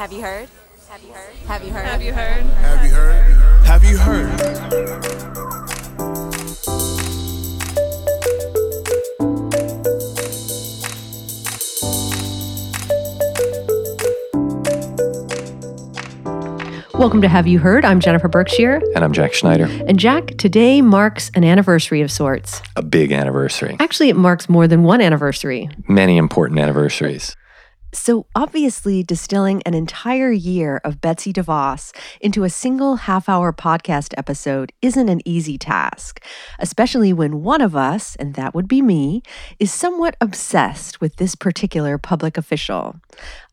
Have you heard? Have you heard? Have you heard? Have you heard? Have you heard? Have you heard? Welcome to Have You Heard? I'm Jennifer Berkshire. And I'm Jack Schneider. And Jack, today marks an anniversary of sorts. A big anniversary. Actually, it marks more than one anniversary. Many important anniversaries. So, obviously, distilling an entire year of Betsy DeVos into a single half hour podcast episode isn't an easy task, especially when one of us, and that would be me, is somewhat obsessed with this particular public official.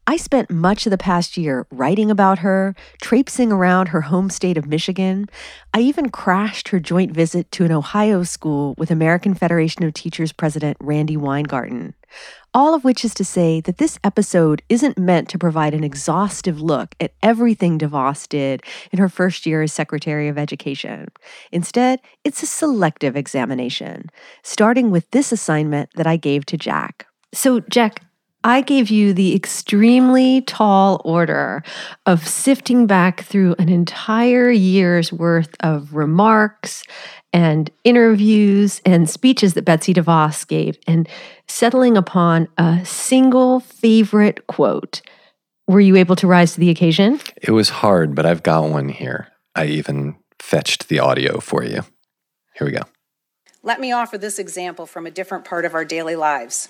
I spent much of the past year writing about her, traipsing around her home state of Michigan. I even crashed her joint visit to an Ohio school with American Federation of Teachers President Randi Weingarten. All of which is to say that this episode isn't meant to provide an exhaustive look at everything DeVos did in her first year as Secretary of Education. Instead, it's a selective examination, starting with this assignment that I gave to Jack. So, Jack, I gave you the extremely tall order of sifting back through an entire year's worth of remarks and interviews and speeches that Betsy DeVos gave and settling upon a single favorite quote. Were you able to rise to the occasion? It was hard, but I've got one here. I even fetched the audio for you. Here we go. Let me offer this example from a different part of our daily lives.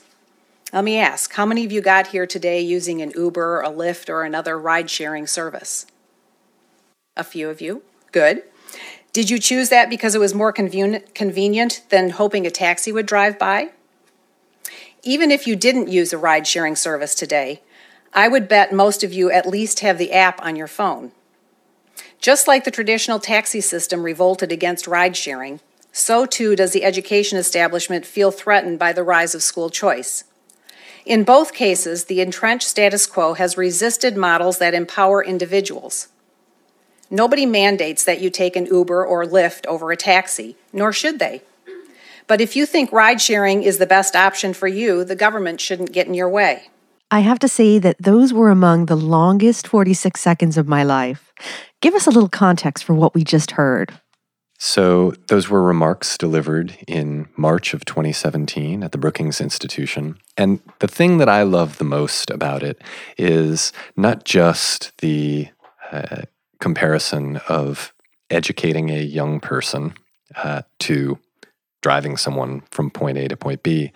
Let me ask how many of you got here today using an Uber, a Lyft, or another ride sharing service? A few of you. Good. Did you choose that because it was more conven- convenient than hoping a taxi would drive by? Even if you didn't use a ride sharing service today, I would bet most of you at least have the app on your phone. Just like the traditional taxi system revolted against ride sharing, so too does the education establishment feel threatened by the rise of school choice. In both cases, the entrenched status quo has resisted models that empower individuals. Nobody mandates that you take an Uber or Lyft over a taxi, nor should they. But if you think ride sharing is the best option for you, the government shouldn't get in your way. I have to say that those were among the longest 46 seconds of my life. Give us a little context for what we just heard. So, those were remarks delivered in March of 2017 at the Brookings Institution. And the thing that I love the most about it is not just the uh, comparison of educating a young person uh, to driving someone from point A to point B,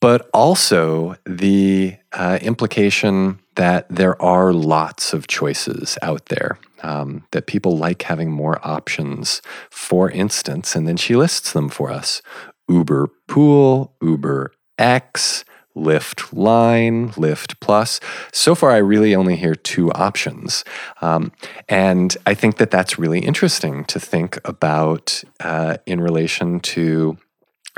but also the uh, implication that there are lots of choices out there, um, that people like having more options. For instance, and then she lists them for us Uber Pool, Uber X, Lyft Line, Lyft Plus. So far, I really only hear two options. Um, and I think that that's really interesting to think about uh, in relation to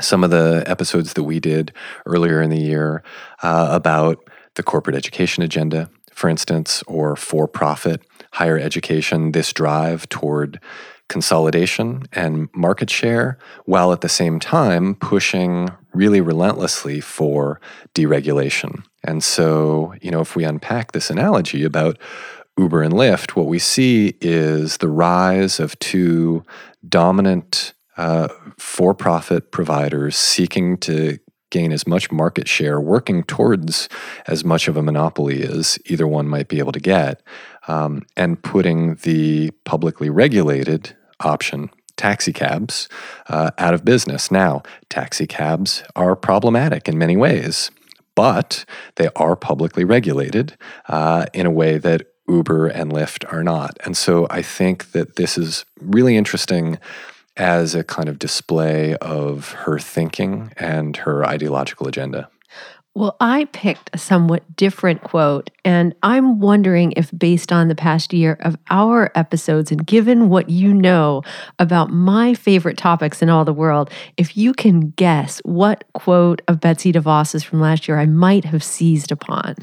some of the episodes that we did earlier in the year uh, about the corporate education agenda, for instance, or for profit higher education, this drive toward consolidation and market share, while at the same time pushing really relentlessly for deregulation. And so, you know, if we unpack this analogy about Uber and Lyft, what we see is the rise of two dominant uh, for profit providers seeking to gain as much market share, working towards as much of a monopoly as either one might be able to get, um, and putting the publicly regulated option, taxi cabs, uh, out of business. Now, taxi cabs are problematic in many ways, but they are publicly regulated uh, in a way that Uber and Lyft are not. And so I think that this is really interesting as a kind of display of her thinking and her ideological agenda. Well, I picked a somewhat different quote, and I'm wondering if, based on the past year of our episodes and given what you know about my favorite topics in all the world, if you can guess what quote of Betsy DeVos's from last year I might have seized upon.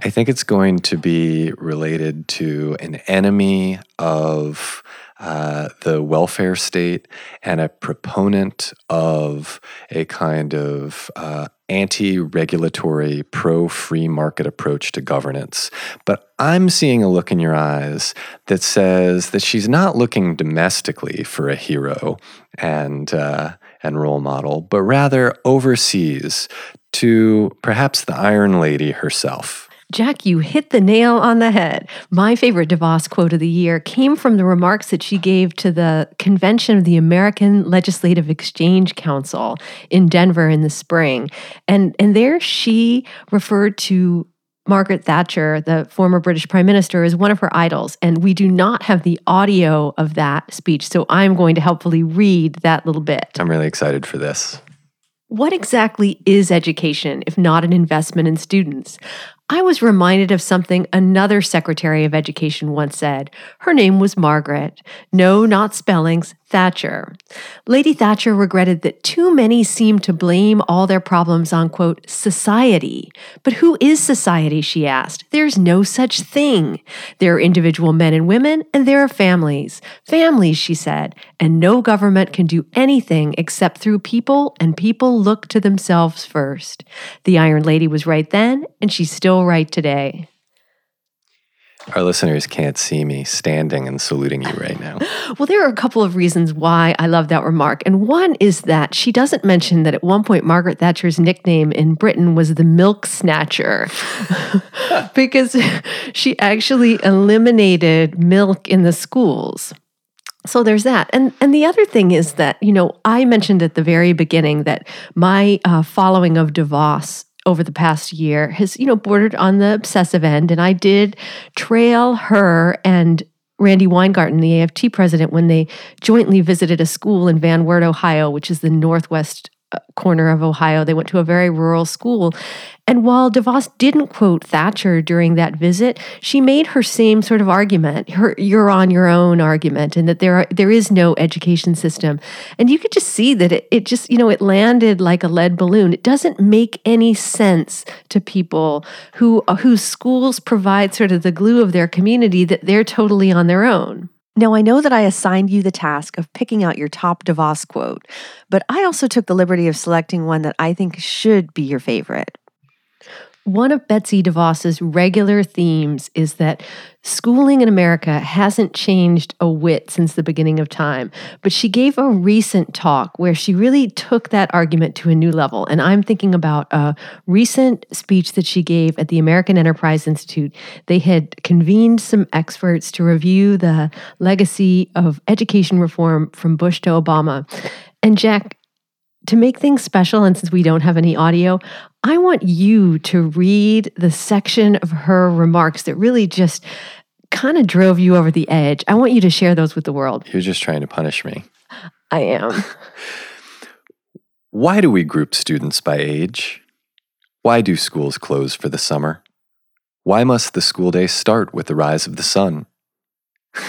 I think it's going to be related to an enemy of uh, the welfare state and a proponent of a kind of uh, anti regulatory, pro free market approach to governance. But I'm seeing a look in your eyes that says that she's not looking domestically for a hero and, uh, and role model, but rather overseas to perhaps the Iron Lady herself. Jack, you hit the nail on the head. My favorite DeVos quote of the year came from the remarks that she gave to the convention of the American Legislative Exchange Council in Denver in the spring. And, and there she referred to Margaret Thatcher, the former British Prime Minister, as one of her idols. And we do not have the audio of that speech. So I'm going to helpfully read that little bit. I'm really excited for this. What exactly is education if not an investment in students? I was reminded of something another Secretary of Education once said. Her name was Margaret. No, not Spellings, Thatcher. Lady Thatcher regretted that too many seemed to blame all their problems on, quote, society. But who is society, she asked. There's no such thing. There are individual men and women, and there are families. Families, she said, and no government can do anything except through people, and people look to themselves first. The Iron Lady was right then, and she's still right today. Our listeners can't see me standing and saluting you right now. Well, there are a couple of reasons why I love that remark. And one is that she doesn't mention that at one point Margaret Thatcher's nickname in Britain was the milk snatcher because she actually eliminated milk in the schools. So there's that. And and the other thing is that, you know, I mentioned at the very beginning that my uh, following of DeVos over the past year has, you know, bordered on the obsessive end. And I did trail her and Randi Weingarten, the AFT president, when they jointly visited a school in Van Wert, Ohio, which is the northwest corner of Ohio. They went to a very rural school. And while DeVos didn't quote Thatcher during that visit, she made her same sort of argument, her you're on your own argument, and that there are, there is no education system. And you could just see that it, it just, you know, it landed like a lead balloon. It doesn't make any sense to people who whose schools provide sort of the glue of their community that they're totally on their own. Now, I know that I assigned you the task of picking out your top DeVos quote, but I also took the liberty of selecting one that I think should be your favorite. One of Betsy DeVos's regular themes is that schooling in America hasn't changed a whit since the beginning of time. But she gave a recent talk where she really took that argument to a new level. And I'm thinking about a recent speech that she gave at the American Enterprise Institute. They had convened some experts to review the legacy of education reform from Bush to Obama. And Jack, to make things special, and since we don't have any audio, I want you to read the section of her remarks that really just kind of drove you over the edge. I want you to share those with the world. You're just trying to punish me. I am. Why do we group students by age? Why do schools close for the summer? Why must the school day start with the rise of the sun?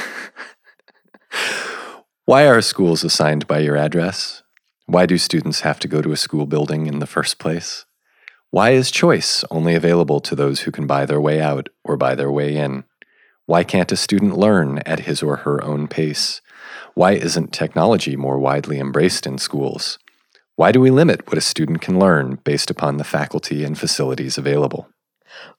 Why are schools assigned by your address? Why do students have to go to a school building in the first place? Why is choice only available to those who can buy their way out or buy their way in? Why can't a student learn at his or her own pace? Why isn't technology more widely embraced in schools? Why do we limit what a student can learn based upon the faculty and facilities available?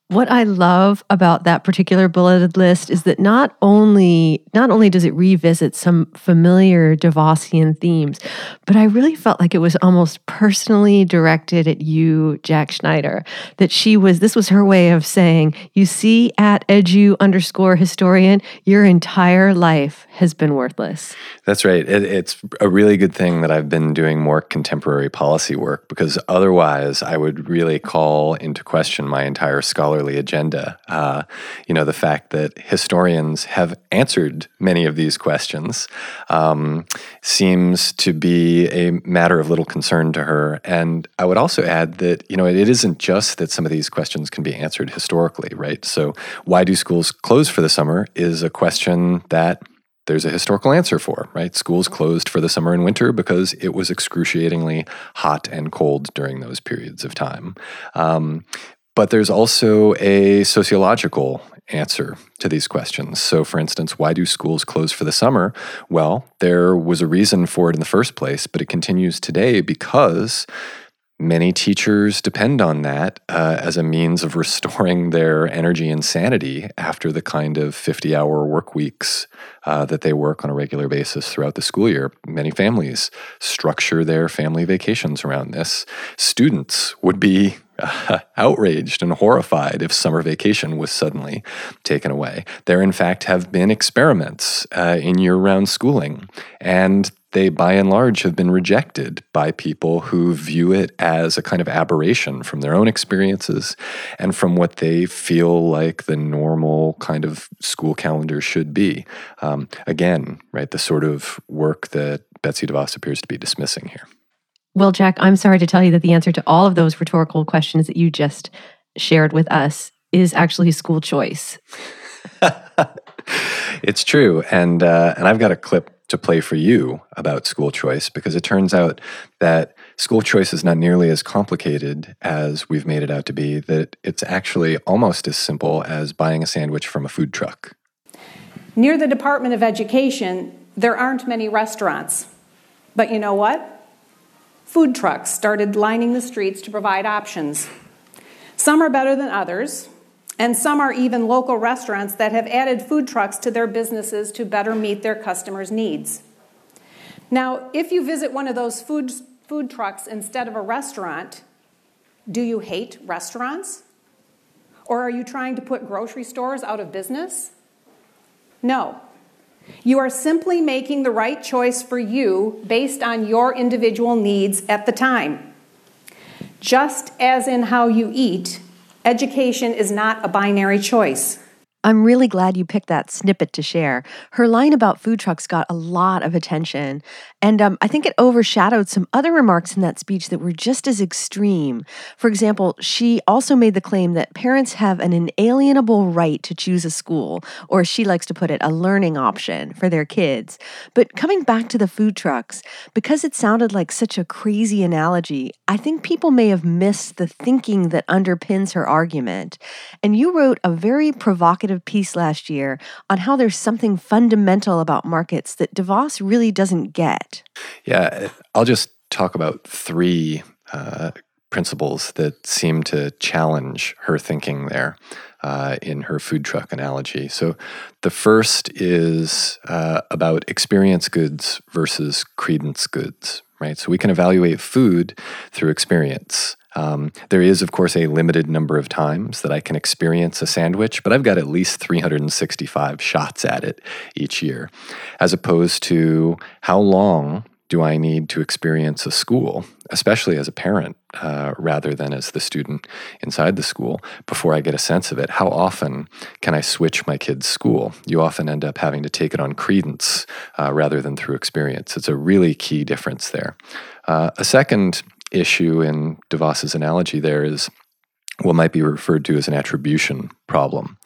what I love about that particular bulleted list is that not only not only does it revisit some familiar DeVosian themes, but I really felt like it was almost personally directed at you, Jack Schneider. That she was this was her way of saying, you see at edu underscore historian, your entire life has been worthless. That's right. It, it's a really good thing that I've been doing more contemporary policy work because otherwise I would really call into question my entire scholarly agenda. Uh, you know, the fact that historians have answered many of these questions um, seems to be a matter of little concern to her. And I would also add that, you know, it isn't just that some of these questions can be answered historically, right? So, why do schools close for the summer is a question that there's a historical answer for, right? Schools closed for the summer and winter because it was excruciatingly hot and cold during those periods of time. Um, but there's also a sociological answer to these questions. So, for instance, why do schools close for the summer? Well, there was a reason for it in the first place, but it continues today because Many teachers depend on that uh, as a means of restoring their energy and sanity after the kind of 50 hour work weeks uh, that they work on a regular basis throughout the school year. Many families structure their family vacations around this. Students would be outraged and horrified if summer vacation was suddenly taken away. There, in fact, have been experiments uh, in year round schooling, and they by and large have been rejected by people who view it as a kind of aberration from their own experiences and from what they feel like the normal kind of school calendar should be. Um, again, right, the sort of work that Betsy DeVos appears to be dismissing here. Well, Jack, I'm sorry to tell you that the answer to all of those rhetorical questions that you just shared with us is actually school choice. it's true, and uh, and I've got a clip to play for you about school choice because it turns out that school choice is not nearly as complicated as we've made it out to be, that it's actually almost as simple as buying a sandwich from a food truck. Near the Department of Education, there aren't many restaurants. But you know what? Food trucks started lining the streets to provide options. Some are better than others, and some are even local restaurants that have added food trucks to their businesses to better meet their customers' needs. Now, if you visit one of those food, food trucks instead of a restaurant, do you hate restaurants? Or are you trying to put grocery stores out of business? No. You are simply making the right choice for you based on your individual needs at the time. Just as in how you eat, Education is not a binary choice. I'm really glad you picked that snippet to share. Her line about food trucks got a lot of attention, and um, I think it overshadowed some other remarks in that speech that were just as extreme. For example, she also made the claim that parents have an inalienable right to choose a school, or she likes to put it, a learning option for their kids. But coming back to the food trucks, because it sounded like such a crazy analogy, I think people may have missed the thinking that underpins her argument. And you wrote a very provocative piece last year on how there's something fundamental about markets that DeVos really doesn't get. Yeah, I'll just talk about three uh, principles that seem to challenge her thinking there uh, in her food truck analogy. So the first is uh, about experience goods versus credence goods, right? So we can evaluate food through experience. Um, there is, of course, a limited number of times that I can experience a sandwich, but I've got at least 365 shots at it each year, as opposed to how long do I need to experience a school, especially as a parent uh, rather than as the student inside the school, before I get a sense of it? How often can I switch my kid's school? You often end up having to take it on credence uh, rather than through experience. It's a really key difference there. Uh, a second issue in DeVos's analogy there is what might be referred to as an attribution problem.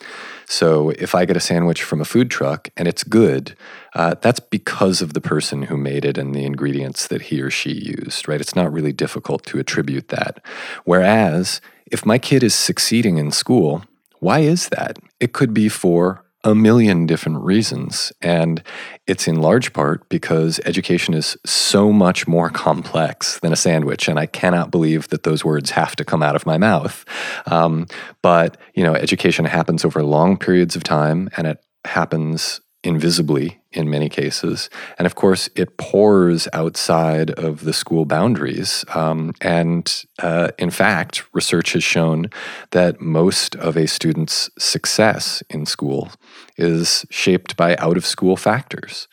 So if I get a sandwich from a food truck and it's good, uh, that's because of the person who made it and the ingredients that he or she used, right? It's not really difficult to attribute that. Whereas if my kid is succeeding in school, why is that? It could be for a million different reasons. And it's in large part because education is so much more complex than a sandwich. And I cannot believe that those words have to come out of my mouth. Um, but, you know, education happens over long periods of time and it happens invisibly in many cases. And of course, it pours outside of the school boundaries. Um, and uh, in fact, research has shown that most of a student's success in school is shaped by out of school factors.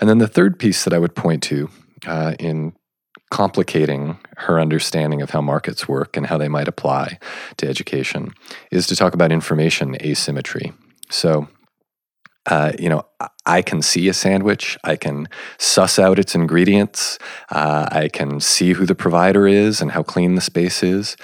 And then the third piece that I would point to uh, in complicating her understanding of how markets work and how they might apply to education is to talk about information asymmetry. So, uh, you know, I can see a sandwich. I can suss out its ingredients. Uh, I can see who the provider is and how clean the space is.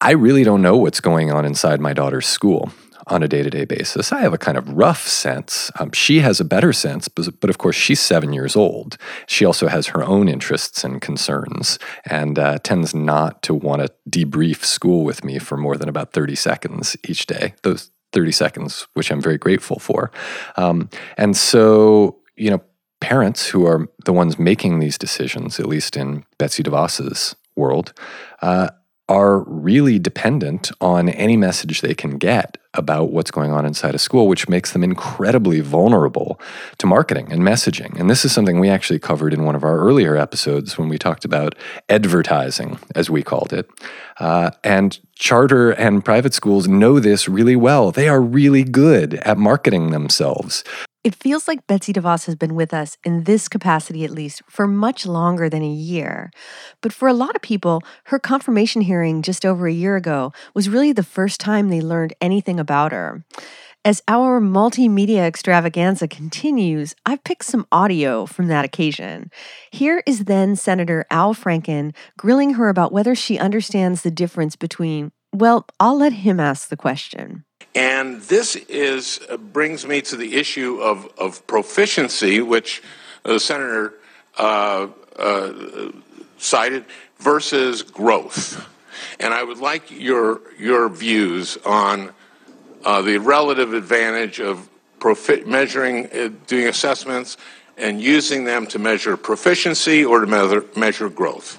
I really don't know what's going on inside my daughter's school on a day to day basis. I have a kind of rough sense. Um, she has a better sense, but, but, of course, she's seven years old. She also has her own interests and concerns and uh, tends not to want to debrief school with me for more than about 30 seconds each day. Those 30 seconds, which I'm very grateful for. Um, and so, you know, parents who are the ones making these decisions, at least in Betsy DeVos's world, uh, are really dependent on any message they can get about what's going on inside a school, which makes them incredibly vulnerable to marketing and messaging. And this is something we actually covered in one of our earlier episodes when we talked about advertising, as we called it. Uh, and charter and private schools know this really well. They are really good at marketing themselves. It feels like Betsy DeVos has been with us, in this capacity at least, for much longer than a year. But for a lot of people, her confirmation hearing just over a year ago was really the first time they learned anything about her. As our multimedia extravaganza continues, I've picked some audio from that occasion. Here is then Senator Al Franken grilling her about whether she understands the difference between, well, I'll let him ask the question. And this is uh, brings me to the issue of, of proficiency, which the senator uh, uh, cited, versus growth. And I would like your your views on uh, the relative advantage of profi- measuring, uh, doing assessments, and using them to measure proficiency or to measure growth.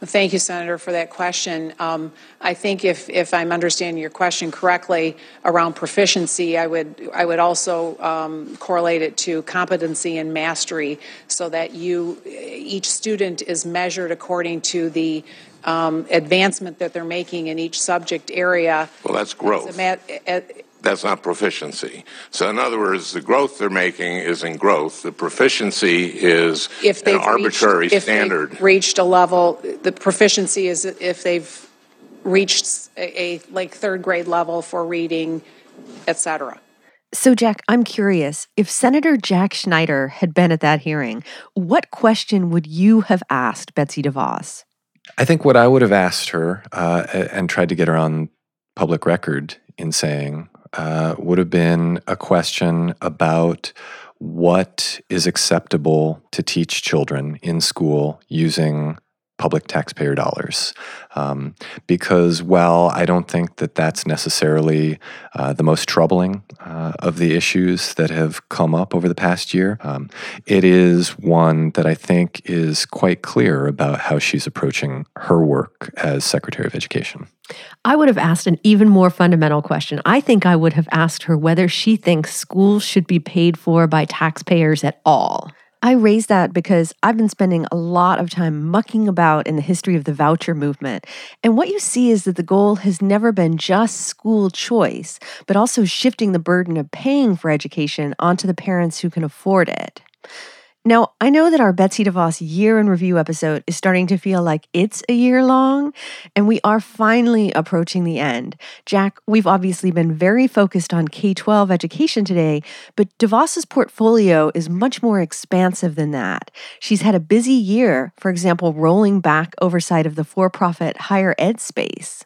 Thank you, Senator, for that question. Um, I think if, if I'm understanding your question correctly around proficiency, I would I would also um, correlate it to competency and mastery, so that you each student is measured according to the um, advancement that they're making in each subject area. Well, that's growth. That's not proficiency. So, in other words, the growth they're making is in growth. The proficiency is if an arbitrary reached, if standard. They've reached a level. The proficiency is if they've reached a, a like third grade level for reading, etc. So, Jack, I'm curious if Senator Jack Schneider had been at that hearing, what question would you have asked Betsy DeVos? I think what I would have asked her uh, and tried to get her on public record in saying uh, would have been a question about what is acceptable to teach children in school using public taxpayer dollars. Um, because while I don't think that that's necessarily uh, the most troubling uh, of the issues that have come up over the past year, um, it is one that I think is quite clear about how she's approaching her work as Secretary of Education. I would have asked an even more fundamental question. I think I would have asked her whether she thinks schools should be paid for by taxpayers at all. I raise that because I've been spending a lot of time mucking about in the history of the voucher movement. And what you see is that the goal has never been just school choice, but also shifting the burden of paying for education onto the parents who can afford it. Now, I know that our Betsy DeVos year in review episode is starting to feel like it's a year long, and we are finally approaching the end. Jack, we've obviously been very focused on K 12 education today, but DeVos's portfolio is much more expansive than that. She's had a busy year, for example, rolling back oversight of the for profit higher ed space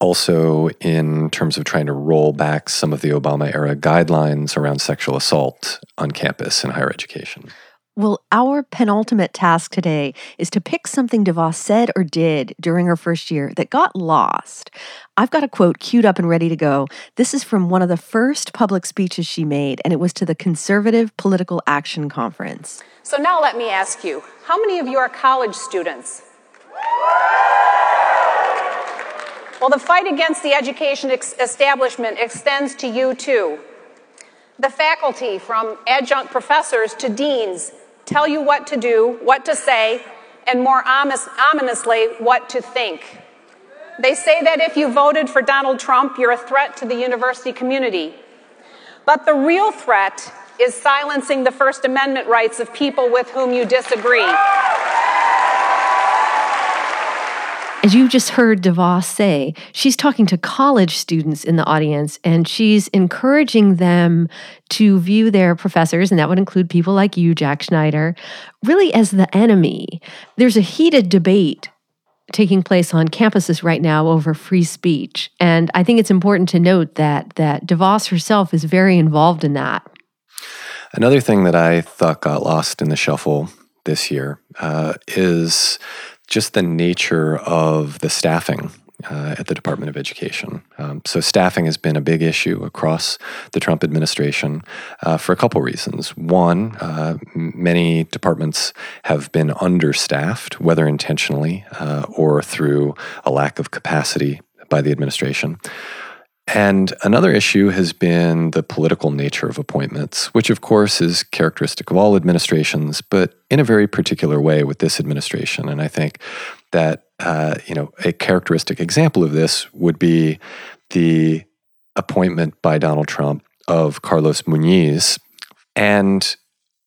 also in terms of trying to roll back some of the Obama era guidelines around sexual assault on campus in higher education. Well, our penultimate task today is to pick something DeVos said or did during her first year that got lost. I've got a quote queued up and ready to go. This is from one of the first public speeches she made, and it was to the Conservative Political Action Conference. So now let me ask you how many of you are college students? Well, the fight against the education establishment extends to you too. The faculty, from adjunct professors to deans, tell you what to do, what to say, and more ominously, what to think. They say that if you voted for Donald Trump, you're a threat to the university community. But the real threat is silencing the First Amendment rights of people with whom you disagree. As you just heard DeVos say, she's talking to college students in the audience and she's encouraging them to view their professors, and that would include people like you, Jack Schneider, really as the enemy. There's a heated debate taking place on campuses right now over free speech. And I think it's important to note that that DeVos herself is very involved in that. Another thing that I thought got lost in the shuffle this year uh, is just the nature of the staffing uh, at the Department of Education. Um, so, staffing has been a big issue across the Trump administration uh, for a couple reasons. One, uh, many departments have been understaffed, whether intentionally uh, or through a lack of capacity by the administration. And another issue has been the political nature of appointments, which of course is characteristic of all administrations, but in a very particular way with this administration. And I think that uh, you know a characteristic example of this would be the appointment by Donald Trump of Carlos Muniz, and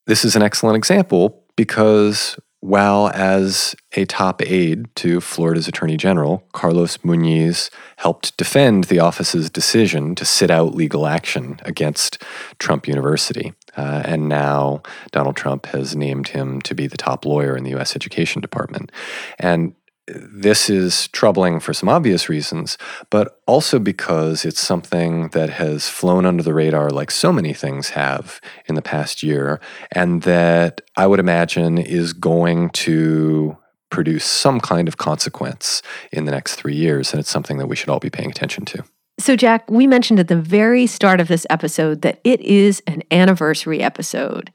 this is an excellent example because while as a top aide to Florida's Attorney General, Carlos Muniz helped defend the office's decision to sit out legal action against Trump University. Uh, and now Donald Trump has named him to be the top lawyer in the U.S. Education Department. And this is troubling for some obvious reasons, but also because it's something that has flown under the radar like so many things have in the past year, and that I would imagine is going to produce some kind of consequence in the next three years. And it's something that we should all be paying attention to. So, Jack, we mentioned at the very start of this episode that it is an anniversary episode.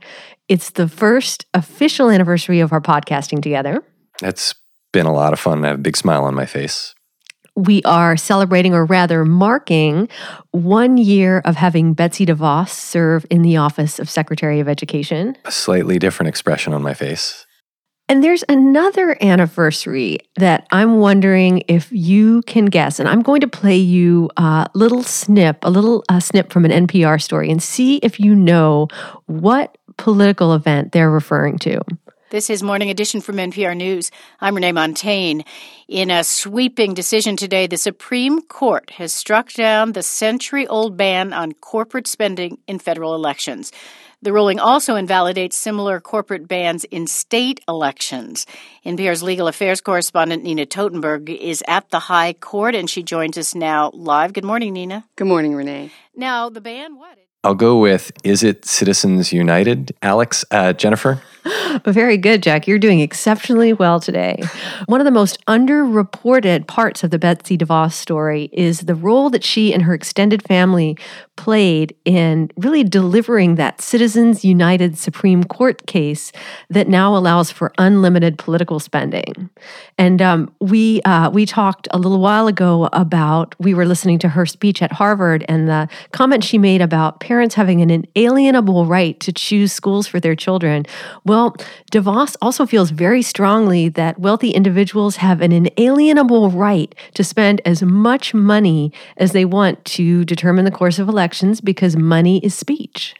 It's the first official anniversary of our podcasting together. It's been a lot of fun. I have a big smile on my face. We are celebrating, or rather marking, one year of having Betsy DeVos serve in the office of Secretary of Education. A slightly different expression on my face. And there's another anniversary that I'm wondering if you can guess. And I'm going to play you a little snip, a little uh, snip from an NPR story, and see if you know what political event they're referring to. This is Morning Edition from NPR News. I'm Renee Montagne. In a sweeping decision today, the Supreme Court has struck down the century old ban on corporate spending in federal elections. The ruling also invalidates similar corporate bans in state elections. NPR's legal affairs correspondent Nina Totenberg is at the High Court and she joins us now live. Good morning, Nina. Good morning, Renee. Now, the ban, what? I'll go with Is it Citizens United? Alex, uh, Jennifer? Very good, Jack. You're doing exceptionally well today. One of the most underreported parts of the Betsy DeVos story is the role that she and her extended family played in really delivering that Citizens United Supreme Court case that now allows for unlimited political spending. And um, we uh, we talked a little while ago about we were listening to her speech at Harvard and the comment she made about parents having an inalienable right to choose schools for their children. Well, DeVos also feels very strongly that wealthy individuals have an inalienable right to spend as much money as they want to determine the course of elections because money is speech.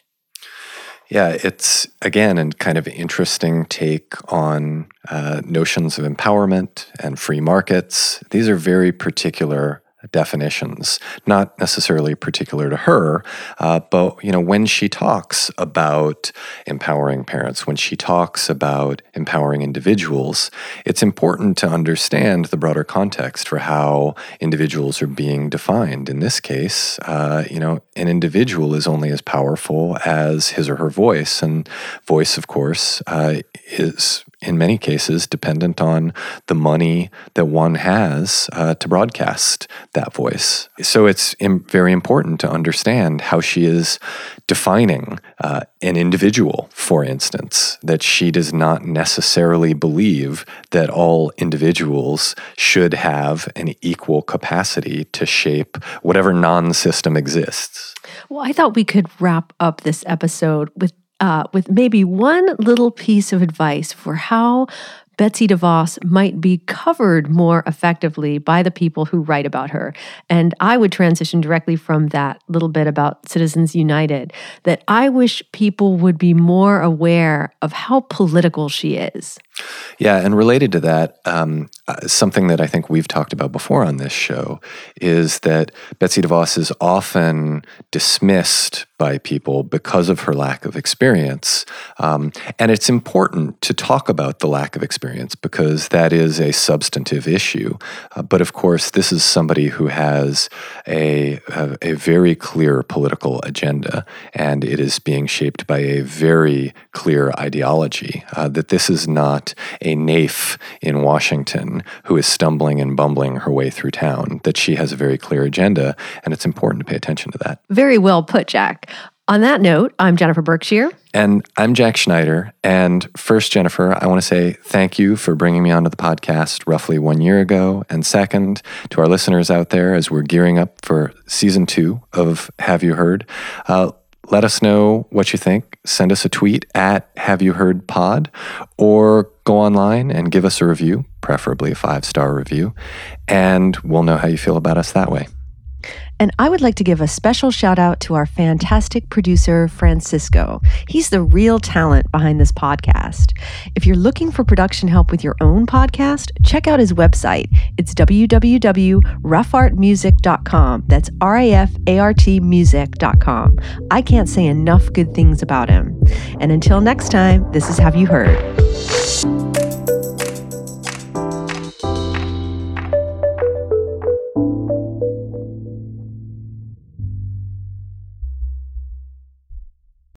Yeah, it's again a kind of interesting take on uh, notions of empowerment and free markets. These are very particular definitions, not necessarily particular to her, uh, but you know when she talks about empowering parents, when she talks about empowering individuals, it's important to understand the broader context for how individuals are being defined. In this case, uh, you know, an individual is only as powerful as his or her voice, and voice, of course, uh, is in many cases dependent on the money that one has uh, to broadcast that voice. So it's Im- very important to understand how she is defining uh, an individual, for instance, that she does not necessarily believe that all individuals should have an equal capacity to shape whatever non system exists. Well, I thought we could wrap up this episode with uh, with maybe one little piece of advice for how Betsy DeVos might be covered more effectively by the people who write about her. And I would transition directly from that little bit about Citizens United that I wish people would be more aware of how political she is. Yeah, and related to that, um, uh, something that I think we've talked about before on this show is that Betsy DeVos is often dismissed by people because of her lack of experience. Um, and it's important to talk about the lack of experience because that is a substantive issue. Uh, but of course, this is somebody who has a, a, a very clear political agenda, and it is being shaped by a very clear ideology. Uh, that this is not not a naif in Washington who is stumbling and bumbling her way through town, that she has a very clear agenda, and it's important to pay attention to that. Very well put, Jack. On that note, I'm Jennifer Berkshire. And I'm Jack Schneider. And first, Jennifer, I want to say thank you for bringing me onto the podcast roughly one year ago. And second, to our listeners out there, as we're gearing up for season two of Have You Heard, uh, let us know what you think. Send us a tweet at Have You Heard Pod or go online and give us a review, preferably a five star review, and we'll know how you feel about us that way. And I would like to give a special shout out to our fantastic producer, Francisco. He's the real talent behind this podcast. If you're looking for production help with your own podcast, check out his website. It's www.rafartmusic.com. That's R A F A R T music.com. I can't say enough good things about him. And until next time, this is Have You Heard?